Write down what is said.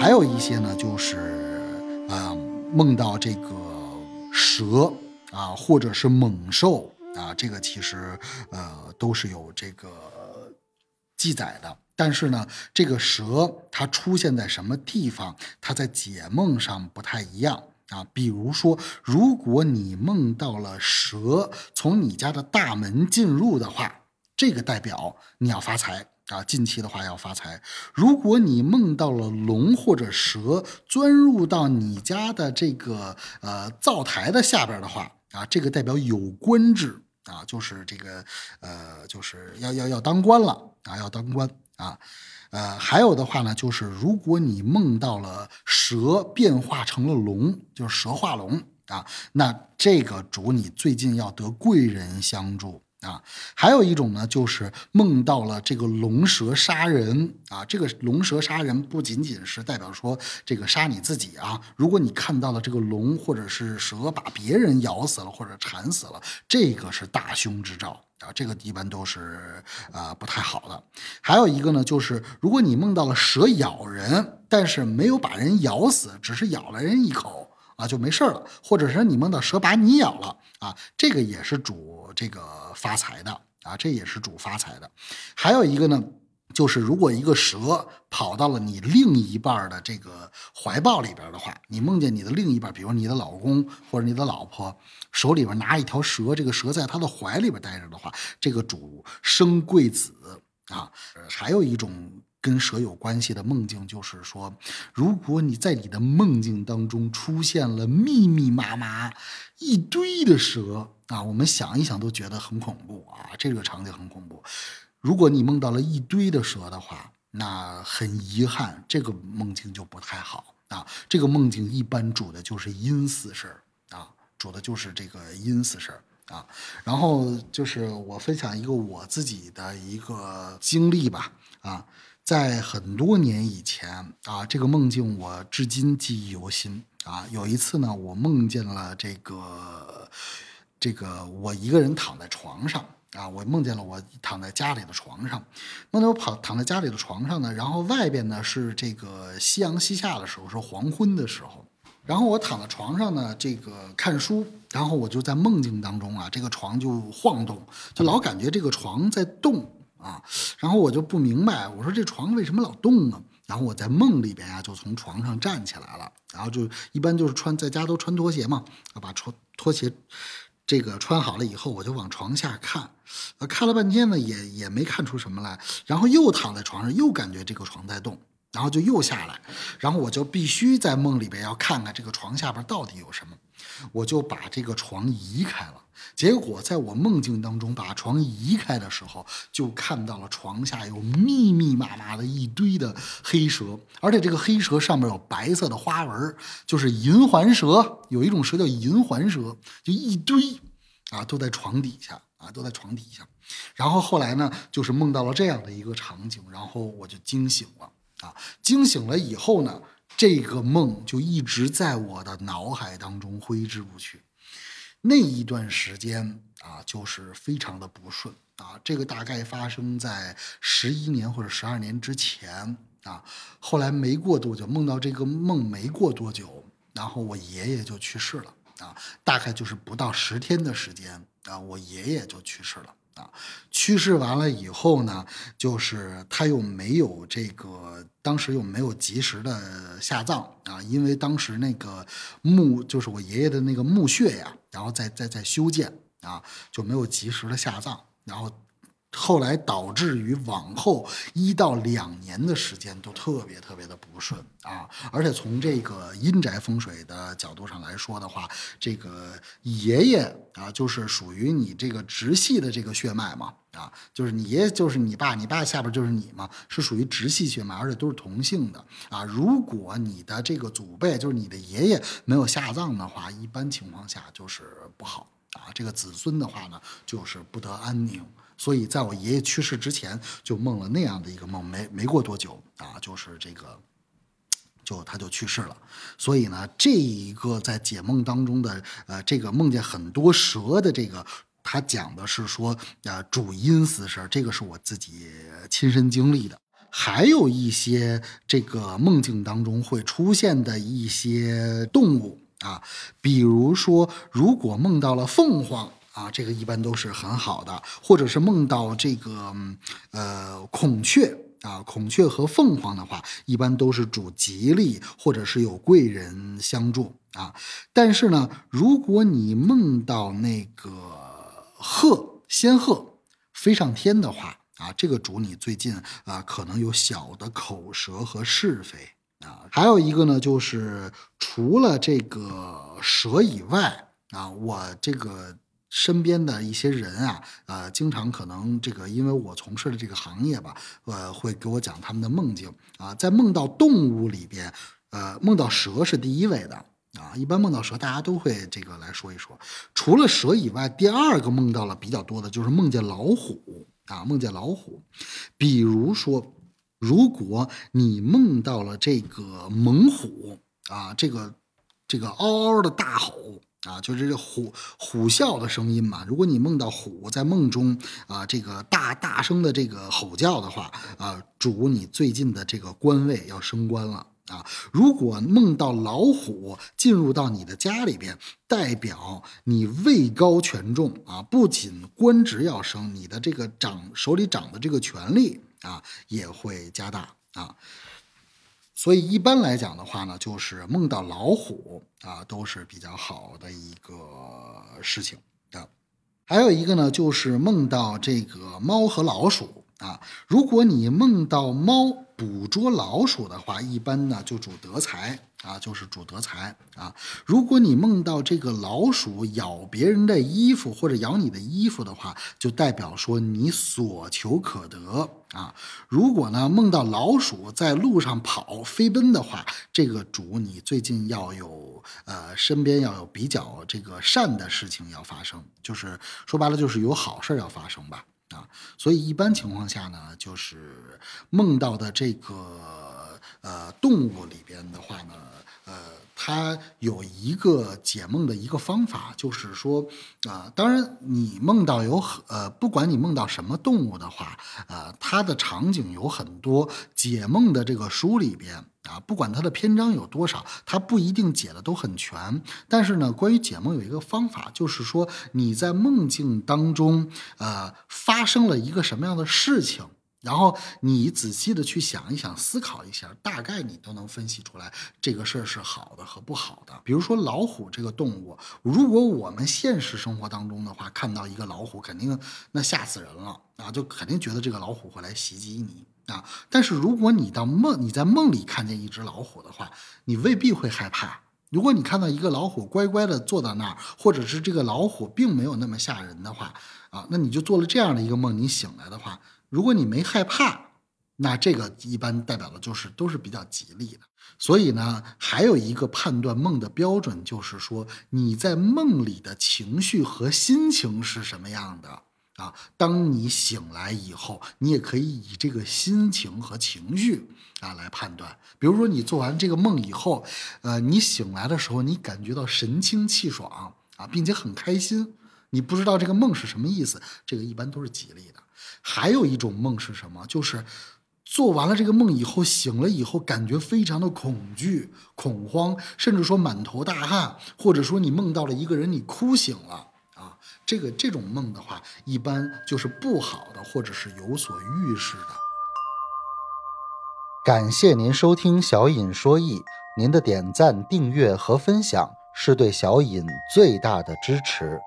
还有一些呢，就是啊梦到这个蛇啊，或者是猛兽啊，这个其实呃都是有这个记载的。但是呢，这个蛇它出现在什么地方，它在解梦上不太一样啊。比如说，如果你梦到了蛇从你家的大门进入的话，这个代表你要发财啊，近期的话要发财。如果你梦到了龙或者蛇钻入到你家的这个呃灶台的下边的话啊，这个代表有官制啊，就是这个呃就是要要要当官了啊，要当官。啊，呃，还有的话呢，就是如果你梦到了蛇变化成了龙，就是蛇化龙啊，那这个主你最近要得贵人相助。啊，还有一种呢，就是梦到了这个龙蛇杀人啊。这个龙蛇杀人不仅仅是代表说这个杀你自己啊。如果你看到了这个龙或者是蛇把别人咬死了或者缠死了，这个是大凶之兆啊。这个一般都是呃不太好的。还有一个呢，就是如果你梦到了蛇咬人，但是没有把人咬死，只是咬了人一口。啊，就没事了，或者是你梦到蛇把你咬了啊，这个也是主这个发财的啊，这也是主发财的。还有一个呢，就是如果一个蛇跑到了你另一半的这个怀抱里边的话，你梦见你的另一半，比如你的老公或者你的老婆手里边拿一条蛇，这个蛇在他的怀里边待着的话，这个主生贵子啊。还有一种。跟蛇有关系的梦境，就是说，如果你在你的梦境当中出现了密密麻麻一堆的蛇啊，我们想一想都觉得很恐怖啊，这个场景很恐怖。如果你梦到了一堆的蛇的话，那很遗憾，这个梦境就不太好啊。这个梦境一般主的就是阴死事儿啊，主的就是这个阴死事儿啊。然后就是我分享一个我自己的一个经历吧啊。在很多年以前啊，这个梦境我至今记忆犹新啊。有一次呢，我梦见了这个这个我一个人躺在床上啊，我梦见了我躺在家里的床上，梦见我跑躺在家里的床上呢，然后外边呢是这个夕阳西下的时候，是黄昏的时候，然后我躺在床上呢，这个看书，然后我就在梦境当中啊，这个床就晃动，就老感觉这个床在动。啊，然后我就不明白，我说这床为什么老动呢？然后我在梦里边呀，就从床上站起来了，然后就一般就是穿在家都穿拖鞋嘛，啊，把拖拖鞋这个穿好了以后，我就往床下看，呃，看了半天呢，也也没看出什么来，然后又躺在床上，又感觉这个床在动，然后就又下来，然后我就必须在梦里边要看看这个床下边到底有什么，我就把这个床移开了。结果在我梦境当中把床移开的时候，就看到了床下有密密麻麻的一堆的黑蛇，而且这个黑蛇上面有白色的花纹，就是银环蛇。有一种蛇叫银环蛇，就一堆啊，都在床底下啊，都在床底下。然后后来呢，就是梦到了这样的一个场景，然后我就惊醒了。惊醒了以后呢，这个梦就一直在我的脑海当中挥之不去。那一段时间啊，就是非常的不顺啊。这个大概发生在十一年或者十二年之前啊。后来没过多久，梦到这个梦没过多久，然后我爷爷就去世了啊。大概就是不到十天的时间啊，我爷爷就去世了。去世完了以后呢，就是他又没有这个，当时又没有及时的下葬啊，因为当时那个墓就是我爷爷的那个墓穴呀，然后再再再修建啊，就没有及时的下葬，然后。后来导致于往后一到两年的时间都特别特别的不顺啊，而且从这个阴宅风水的角度上来说的话，这个爷爷啊，就是属于你这个直系的这个血脉嘛啊，就是你爷爷就是你爸，你爸下边就是你嘛，是属于直系血脉，而且都是同姓的啊。如果你的这个祖辈就是你的爷爷没有下葬的话，一般情况下就是不好啊，这个子孙的话呢，就是不得安宁。所以，在我爷爷去世之前，就梦了那样的一个梦，没没过多久啊，就是这个，就他就去世了。所以呢，这一个在解梦当中的，呃，这个梦见很多蛇的这个，他讲的是说，呃，主因死事这个是我自己亲身经历的。还有一些这个梦境当中会出现的一些动物啊，比如说，如果梦到了凤凰啊，这个一般都是很好的；或者是梦到这个呃孔雀啊，孔雀和凤凰的话，一般都是主吉利，或者是有贵人相助啊。但是呢，如果你梦到那个鹤、仙鹤飞上天的话，啊，这个主你最近啊，可能有小的口舌和是非啊。还有一个呢，就是除了这个蛇以外啊，我这个身边的一些人啊，呃，经常可能这个，因为我从事的这个行业吧，呃，会给我讲他们的梦境啊，在梦到动物里边，呃，梦到蛇是第一位的啊。一般梦到蛇，大家都会这个来说一说。除了蛇以外，第二个梦到了比较多的就是梦见老虎。啊，梦见老虎，比如说，如果你梦到了这个猛虎啊，这个这个嗷嗷的大吼啊，就是这虎虎啸的声音嘛。如果你梦到虎在梦中啊，这个大大声的这个吼叫的话啊，主你最近的这个官位要升官了。啊，如果梦到老虎进入到你的家里边，代表你位高权重啊，不仅官职要升，你的这个掌手里掌的这个权力啊也会加大啊。所以一般来讲的话呢，就是梦到老虎啊都是比较好的一个事情的。还有一个呢，就是梦到这个猫和老鼠啊，如果你梦到猫。捕捉老鼠的话，一般呢就主德财啊，就是主德财啊。如果你梦到这个老鼠咬别人的衣服或者咬你的衣服的话，就代表说你所求可得啊。如果呢梦到老鼠在路上跑飞奔的话，这个主你最近要有呃身边要有比较这个善的事情要发生，就是说白了就是有好事要发生吧。啊，所以一般情况下呢，就是梦到的这个呃动物里边的话呢，它有一个解梦的一个方法，就是说啊，当然你梦到有很呃，不管你梦到什么动物的话，呃，它的场景有很多，解梦的这个书里边。啊，不管它的篇章有多少，它不一定解的都很全。但是呢，关于解梦有一个方法，就是说你在梦境当中，呃，发生了一个什么样的事情，然后你仔细的去想一想，思考一下，大概你都能分析出来这个事儿是好的和不好的。比如说老虎这个动物，如果我们现实生活当中的话，看到一个老虎，肯定那吓死人了啊，就肯定觉得这个老虎会来袭击你。啊！但是如果你到梦，你在梦里看见一只老虎的话，你未必会害怕。如果你看到一个老虎乖乖的坐在那儿，或者是这个老虎并没有那么吓人的话，啊，那你就做了这样的一个梦，你醒来的话，如果你没害怕，那这个一般代表的就是都是比较吉利的。所以呢，还有一个判断梦的标准，就是说你在梦里的情绪和心情是什么样的。啊，当你醒来以后，你也可以以这个心情和情绪啊来判断。比如说，你做完这个梦以后，呃，你醒来的时候，你感觉到神清气爽啊，并且很开心。你不知道这个梦是什么意思，这个一般都是吉利的。还有一种梦是什么？就是做完了这个梦以后，醒了以后，感觉非常的恐惧、恐慌，甚至说满头大汗，或者说你梦到了一个人，你哭醒了啊。这个这种梦的话，一般就是不好的，或者是有所预示的。感谢您收听小尹说艺，您的点赞、订阅和分享是对小尹最大的支持。